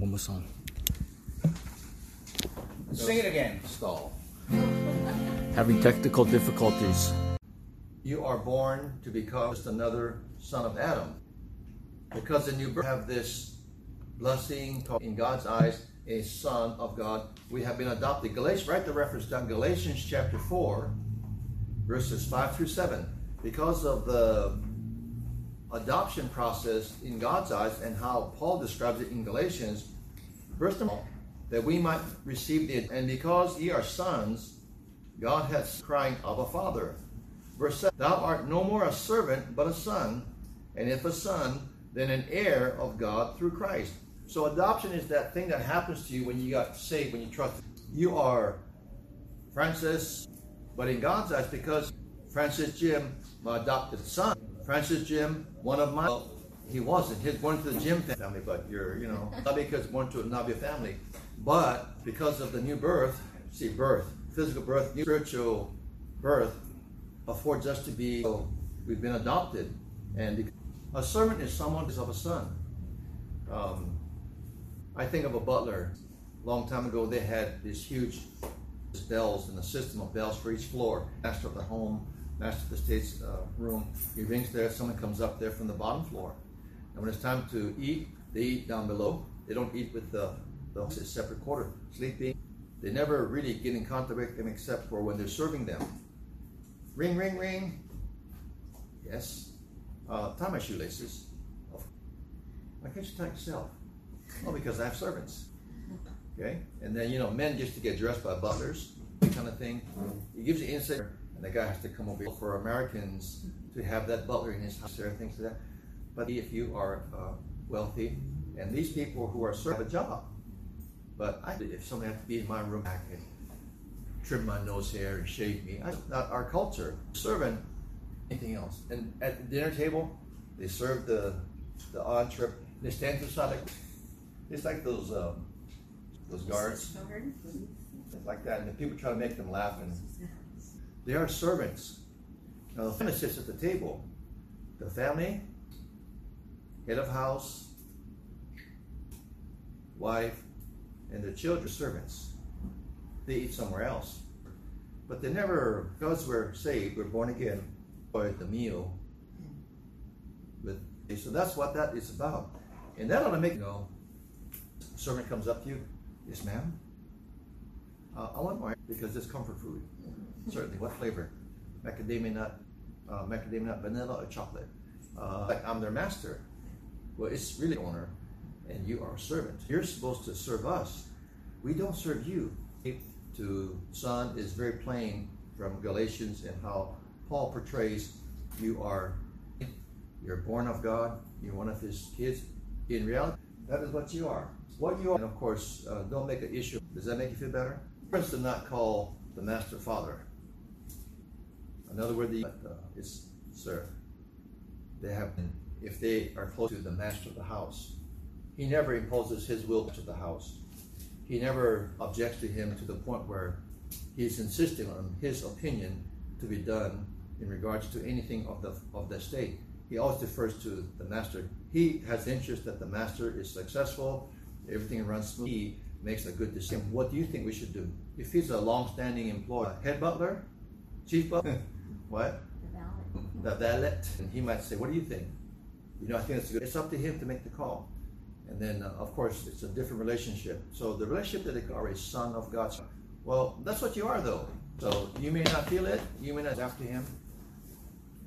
One more song. Sing it again. Stall. Having technical difficulties. You are born to become just another son of Adam. Because in you have this blessing in God's eyes, a son of God. We have been adopted. Galatians, write the reference down. Galatians chapter 4, verses 5 through 7. Because of the adoption process in God's eyes and how Paul describes it in Galatians, first of all, that we might receive the and because ye are sons, God hath crying of a father. Verse 7, Thou art no more a servant, but a son, and if a son, then an heir of God through Christ. So adoption is that thing that happens to you when you got saved, when you trust. You are Francis, but in God's eyes, because Francis Jim, my adopted son, Francis Jim, one of my, he wasn't. He's born to the Jim family, but you're, you know, not because born to a Navia family, but because of the new birth, see, birth, physical birth, new spiritual birth affords us to be, so we've been adopted. And a servant is someone who's of a son. Um, I think of a butler. A long time ago, they had these huge bells and a system of bells for each floor. Master of the home, master of the state's uh, room. He rings there, someone comes up there from the bottom floor. And when it's time to eat, they eat down below. They don't eat with the, the separate quarter. Sleeping, they never really get in contact with them except for when they're serving them. Ring, ring, ring. Yes. Uh, tie my shoelaces. Why can't you tie yourself? Well, because I have servants. Okay? And then, you know, men just to get dressed by butlers, that kind of thing. It gives you insight, and the guy has to come over for Americans to have that butler in his house and things like that. But if you are uh, wealthy, and these people who are servants have a job. But I, if somebody had to be in my room, I can trim my nose hair and shave me. I, not our culture. Servant, anything else. And at the dinner table, they serve the the entree. They stand to the side like it's like those um, those guards. It's like that, and the people try to make them laugh, and they are servants. Now the family sits at the table. The family, head of house, wife, and the children servants. They eat somewhere else. But they never, because we're saved, we're born again, or the meal. With, so that's what that is about. And that ought to make you know servant comes up to you, yes, ma'am. Uh, I want more because it's comfort food. Certainly. What flavor? Macadamia nut, uh, macadamia nut, vanilla, or chocolate. Uh, like I'm their master. Well, it's really owner, and you are a servant. You're supposed to serve us. We don't serve you. To son is very plain from Galatians and how Paul portrays you are you're born of God. You're one of His kids. In reality, that is what you are what you are, and of course, uh, don't make an issue. Does that make you feel better? First, to not call the master father. Another word the, uh, is sir. They have, if they are close to the master of the house, he never imposes his will to the house. He never objects to him to the point where he is insisting on his opinion to be done in regards to anything of the of the state. He always defers to the master. He has interest that the master is successful everything runs smoothly, he makes a good decision. What do you think we should do? If he's a long-standing employee, head butler, chief butler, what? The valet. The valet. And he might say, what do you think? You know, I think it's. It's up to him to make the call. And then, uh, of course, it's a different relationship. So the relationship that they are a son of God. Well, that's what you are, though. So you may not feel it. You may not after him.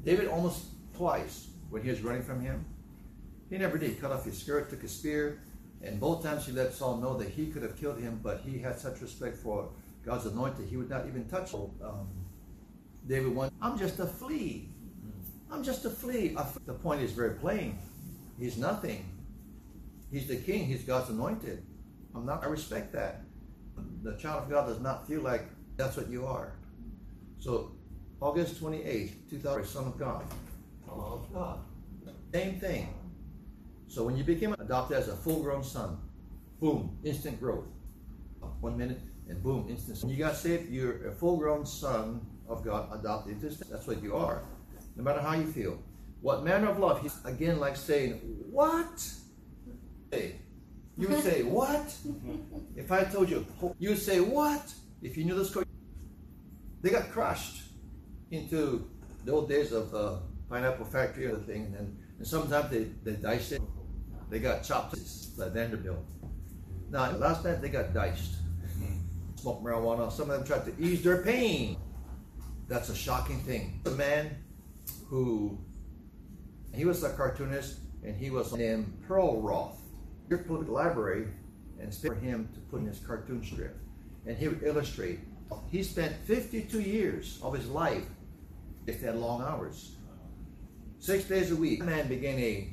David almost twice, when he was running from him, he never did. He cut off his skirt, took his spear, and both times he let Saul know that he could have killed him, but he had such respect for God's anointed, he would not even touch him. Um, David went, I'm just a flea. I'm just a flea. The point is very plain. He's nothing. He's the king. He's God's anointed. I'm not. I respect that. The child of God does not feel like that's what you are. So, August 28th, 2000, Son of God. Son of God. Same thing. So when you became adopted as a full-grown son, boom, instant growth. One minute and boom, instant. When you got saved, you're a full-grown son of God, adopted That's what you are. No matter how you feel. What manner of love? He's again like saying, What? Hey, You would say, What? If I told you, you say, What? If you knew the story, they got crushed into the old days of uh, pineapple factory or the thing, and, and sometimes they, they diced it. They got chopped like Vanderbilt. Now, last night they got diced. Smoked marijuana. Some of them tried to ease their pain. That's a shocking thing. The man who he was a cartoonist and he was named Pearl Roth. Your political library and for him to put in his cartoon strip. And he would illustrate. He spent 52 years of his life if they had long hours. Six days a week. man began a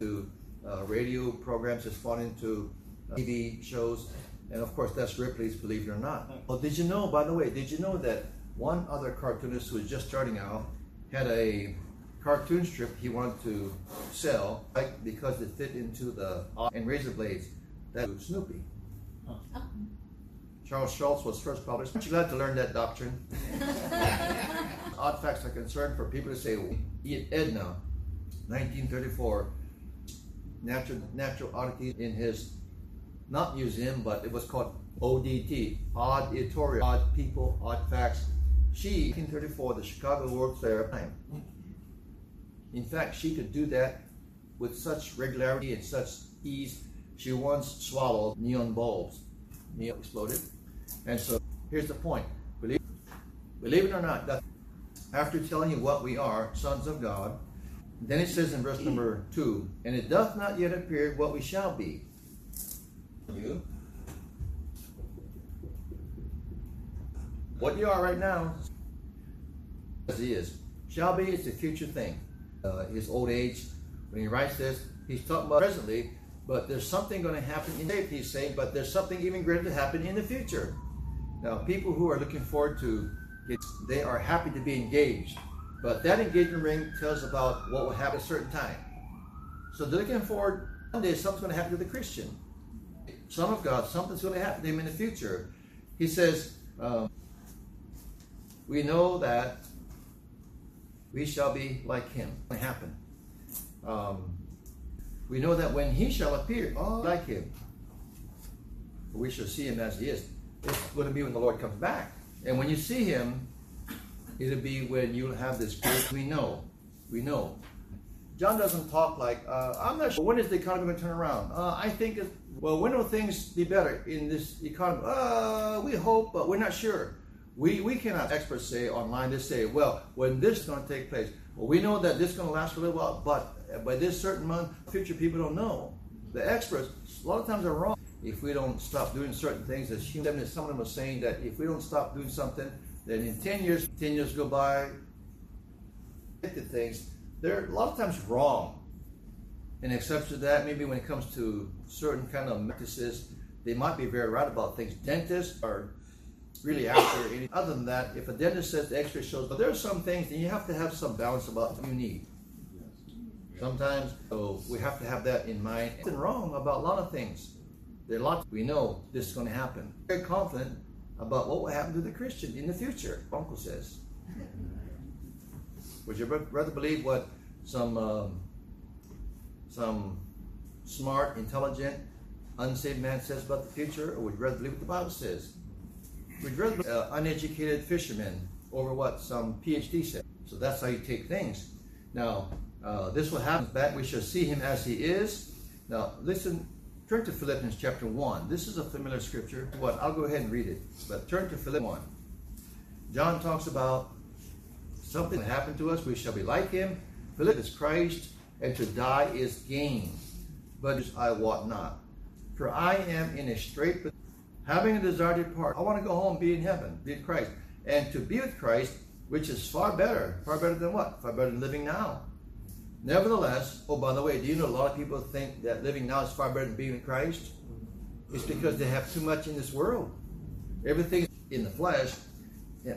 to uh, radio programs, responding to uh, TV shows, and of course that's Ripley's Believe It or Not. Well, did you know, by the way, did you know that one other cartoonist who was just starting out had a cartoon strip he wanted to sell like because it fit into the and razor blades that was Snoopy. Huh. Oh. Charles Schulz was first published. Aren't you glad to learn that doctrine? Odd facts are concerned for people to say, Edna, 1934, natural natural oddities in his not museum, but it was called ODT, Odd Editorial, Odd People, Odd Facts. She, 1934, the Chicago World's Fair time. In fact, she could do that with such regularity and such ease. She once swallowed neon bulbs. Neon exploded. And so here's the point. Believe, believe it or not, after telling you what we are, sons of God, then it says in verse number two, and it doth not yet appear what we shall be. You. What you are right now, as he is, shall be is the future thing. Uh, his old age, when he writes this, he's talking about presently, but there's something going to happen in the he's saying, but there's something even greater to happen in the future. Now, people who are looking forward to it, they are happy to be engaged. But that engagement ring tells about what will happen at a certain time. So they're looking forward, one day something's going to happen to the Christian. Son of God, something's going to happen to him in the future. He says, um, we know that we shall be like him. What happen? Um, we know that when he shall appear, oh, like him, we shall see him as he is. It's going to be when the Lord comes back. And when you see him, It'll be when you'll have this great, we know, we know. John doesn't talk like, uh, I'm not sure, when is the economy going to turn around? Uh, I think, well, when will things be better in this economy? Uh, we hope, but we're not sure. We, we cannot, experts say online, they say, well, when this is going to take place, well, we know that this is going to last for a little while, but by this certain month, future people don't know. The experts, a lot of times, are wrong. If we don't stop doing certain things, as humans, some of them are saying that if we don't stop doing something, then in 10 years, 10 years go by, at things, they're a lot of times wrong. And except to that, maybe when it comes to certain kind of practices, they might be very right about things. Dentists are really after anything. Other than that, if a dentist says the x-ray shows, but there are some things, then you have to have some balance about you need. Sometimes, so we have to have that in mind. Nothing wrong about a lot of things. There are lots we know this is going to happen. Very confident about what will happen to the Christian in the future, Uncle says. Would you rather believe what some um, some smart, intelligent, unsaved man says about the future, or would you rather believe what the Bible says? You rather uh, uneducated fishermen over what some PhD said? So that's how you take things. Now, uh, this will happen back. We shall see him as he is. Now, listen Turn to Philippians chapter 1. This is a familiar scripture. What? I'll go ahead and read it. But turn to Philippians 1. John talks about something that happened to us. We shall be like him. Philippians is Christ, and to die is gain. But I wot not. For I am in a strait, having a desire to depart. I want to go home, be in heaven, be with Christ. And to be with Christ, which is far better. Far better than what? Far better than living now. Nevertheless, oh, by the way, do you know a lot of people think that living now is far better than being in Christ? It's because they have too much in this world. Everything in the flesh.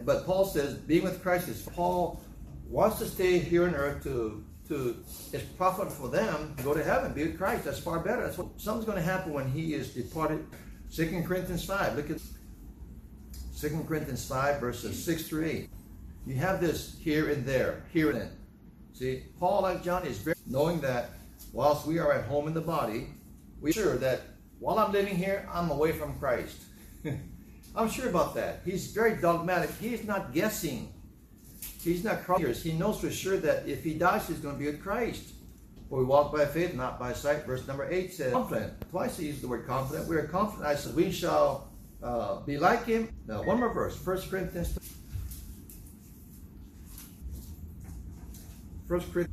But Paul says being with Christ is Paul wants to stay here on earth to to it's profitable for them to go to heaven, be with Christ. That's far better. That's what something's going to happen when he is departed. Second Corinthians 5. Look at Second Corinthians 5, verses 6 through 8. You have this here and there, here and there. See, Paul, like John, is very knowing that whilst we are at home in the body, we sure that while I'm living here, I'm away from Christ. I'm sure about that. He's very dogmatic. He's not guessing. He's not crossers. He knows for sure that if he dies, he's going to be with Christ. For we walk by faith, not by sight. Verse number 8 says, confident. Twice he used the word confident. We are confident. I said, we shall uh, be like him. Now, one more verse. 1 Corinthians. 1 Corinthians.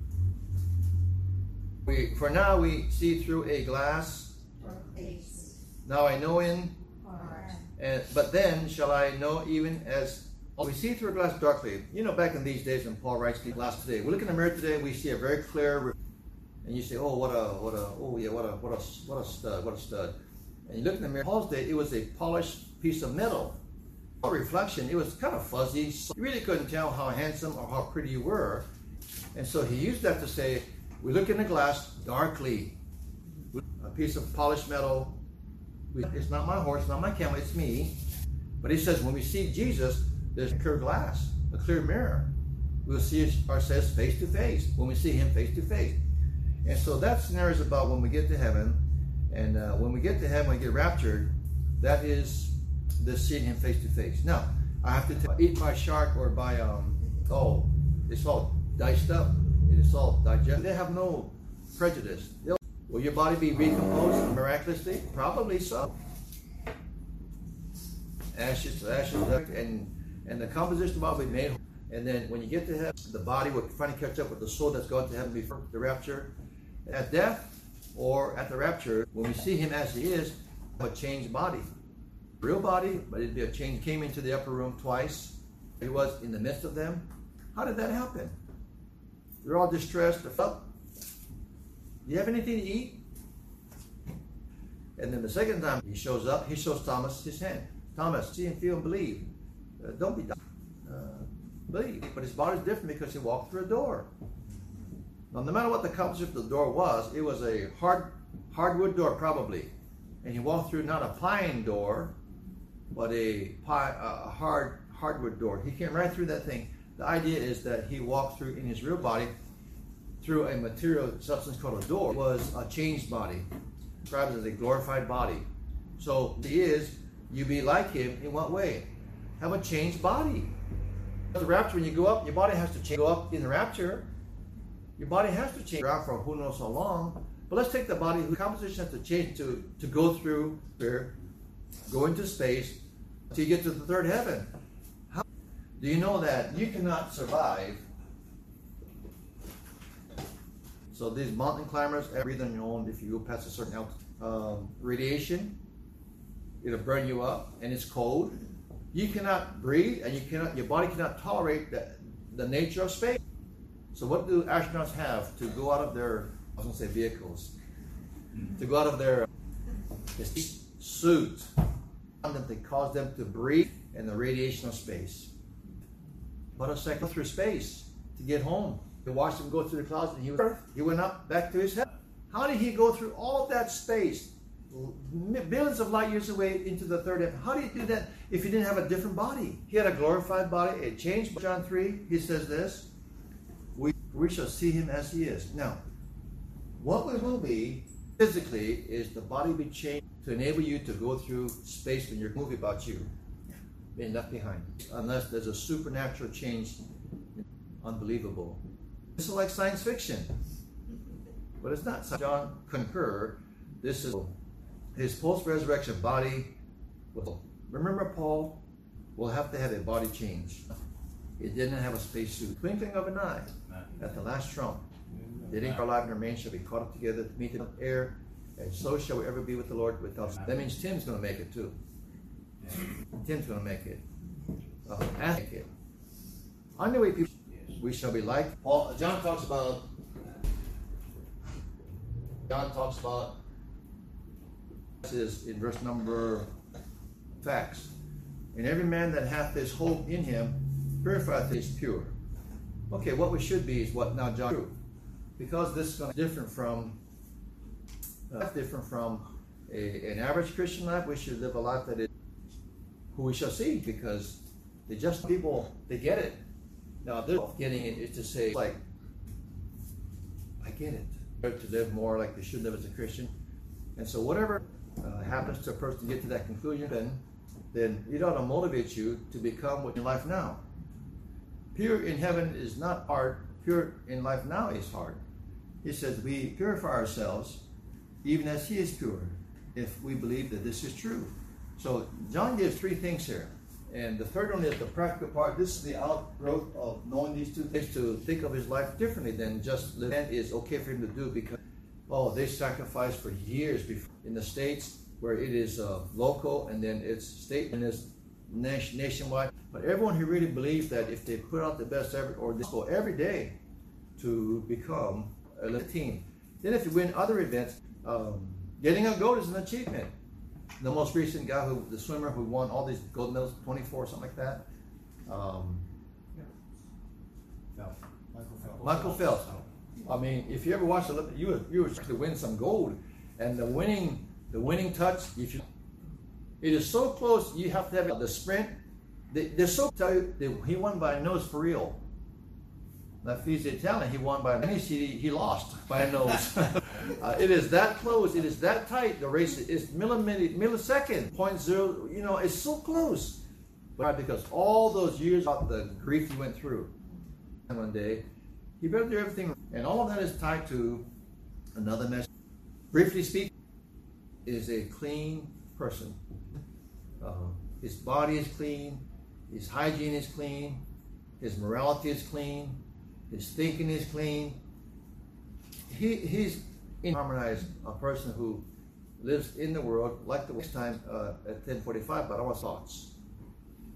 We, for now we see through a glass. Now I know in. And, but then shall I know even as we see through a glass darkly. You know, back in these days when Paul writes the glass today, we look in the mirror today, and we see a very clear, and you say, oh, what a, what a, oh yeah, what a, what a, what a stud, what a stud. And you look in the mirror, Paul's day, it was a polished piece of metal. A reflection, it was kind of fuzzy. So you really couldn't tell how handsome or how pretty you were. And so he used that to say, we look in the glass darkly. A piece of polished metal. It's not my horse, not my camel, it's me. But he says, when we see Jesus, there's a clear glass, a clear mirror. We'll see ourselves face to face when we see him face to face. And so that scenario is about when we get to heaven. And uh, when we get to heaven, we get raptured, that is the seeing him face to face. Now, I have to tell, eat by shark or by, um, oh, it's all diced up. It's all digested. They have no prejudice. They'll, will your body be recomposed miraculously? Probably so. Ashes, ashes, and and the composition of will be made. And then when you get to heaven, the body will finally catch up with the soul that's gone to heaven before the rapture. At death or at the rapture, when we see him as he is, a changed body. Real body, but it'd be a change. Came into the upper room twice. He was in the midst of them. How did that happen? They're all distressed. They're Up. Do you have anything to eat? And then the second time he shows up, he shows Thomas his hand. Thomas, see and feel and believe. Uh, don't be uh, believe. But his body's different because he walked through a door. Now, no matter what the composition of the door was, it was a hard hardwood door probably, and he walked through not a pine door, but a, a hard hardwood door. He came right through that thing. The idea is that he walked through in his real body through a material substance called a door. It was a changed body, described as a glorified body. So he is, you be like him in what way? have a changed body. The rapture, when you go up, your body has to change. Go up in the rapture, your body has to change out for who knows how long. But let's take the body whose composition has to change to, to go through here, go into space, you get to the third heaven. How, do you know that you cannot survive? So these mountain climbers, breathe on your own if you go past a certain. Um, radiation, it'll burn you up, and it's cold you cannot breathe and you cannot your body cannot tolerate the, the nature of space. So what do astronauts have to go out of their I was gonna say vehicles? To go out of their suit that they cause them to breathe in the radiation of space. But a second through space to get home. They watched him go through the clouds and he was he went up back to his head. How did he go through all of that space billions of light years away into the third heaven. How did he do that if he didn't have a different body? He had a glorified body. It changed. John 3, he says this we, shall see him as he is. Now, what we will be physically is the body be changed to enable you to go through space when you're movie about you being left behind. Unless there's a supernatural change, unbelievable. This is like science fiction. But it's not. John concur. This is his post-resurrection body remember Paul will have to have a body change. He didn't have a spacesuit. Twinkling of an eye at the last trump. The dead are alive and remain shall be caught up together to meet the air, and so shall we ever be with the Lord without. That means Tim's going to make it too. Tim's going to make it. Uh, make it. On the way, people, we shall be like Paul. John talks about. John talks about This is in verse number facts. And every man that hath this hope in him purifieth is pure. Okay, what we should be is what now John. Because this is different from uh, different from a, an average Christian life, we should live a life that is who we shall see because the just people they get it. Now they're getting it is to say like I get it. To live more like they should live as a Christian And so whatever uh, happens to a person to get to that conclusion, then, then it ought to motivate you to become what in life now. Pure in heaven is not hard. Pure in life now is hard. He says we purify ourselves even as he is pure if we believe that this is true. So John gives three things here. And the third one is the practical part. This is the outgrowth of knowing these two things to think of his life differently than just live. And is okay for him to do because, oh, they sacrificed for years before in the States where it is uh, local and then it's state and it's nationwide. But everyone who really believes that if they put out the best effort or go every day to become a team. Then if you win other events, um, getting a gold is an achievement the most recent guy who the swimmer who won all these gold medals, 24 something like that. Um, Phelps. Michael Phelps. Michael Phelps. I mean, if you ever watch the Olympics, you would you would to win some gold, and the winning the winning touch. If you, it is so close, you have to have the sprint. They, they're so tell you they, he won by a nose for real. That the Italian. He won by a he, he lost by a nose. Uh, it is that close. It is that tight. The race is millimeter, millisecond, point zero. You know, it's so close. But because all those years of the grief he went through, and one day, he better do everything. And all of that is tied to another message. Briefly speaking, is a clean person. Uh, his body is clean. His hygiene is clean. His morality is clean. His thinking is clean. He, he's in harmonize a person who lives in the world like the next time uh, at 1045 but our thoughts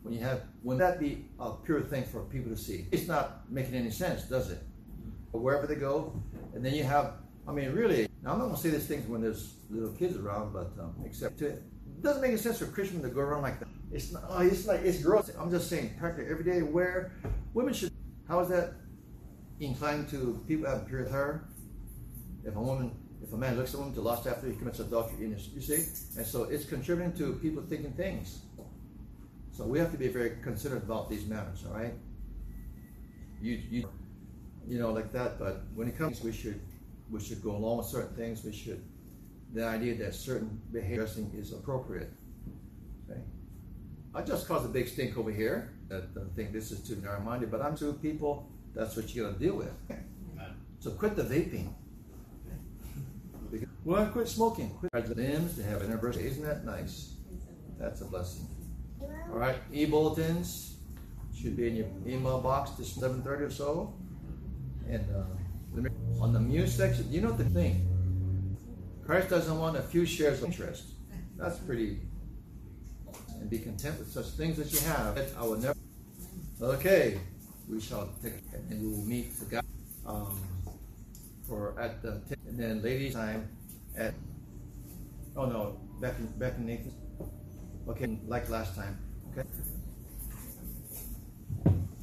when you have when that be a pure thing for people to see it's not making any sense does it but wherever they go and then you have i mean really now i'm not going to say these things when there's little kids around but um, except to it doesn't make any sense for christian to go around like that it's not oh, it's like it's gross i'm just saying practically every day where women should how is that inclined to people have pure hair if a woman, if a man looks at a woman to lust after, he commits adultery in his, you see? And so it's contributing to people thinking things. So we have to be very considerate about these matters, all right? You, you, you know, like that. But when it comes, we should, we should go along with certain things. We should, the idea that certain behavior is appropriate. I just caused a big stink over here. That I think this is too narrow-minded, but I'm two people. That's what you got to deal with. So quit the vaping. Well, I quit smoking. Quit limbs to have an anniversary. Isn't that nice? That's a blessing. All right, e-bulletins should be in your email box this 7:30 or so. And uh, on the muse section, you know the thing. Christ doesn't want a few shares of interest. That's pretty. And be content with such things that you have. I will never. Okay, we shall take and we will meet for God. Um, for at the and then ladies time at oh no back in back in Nathan. Okay, like last time. Okay.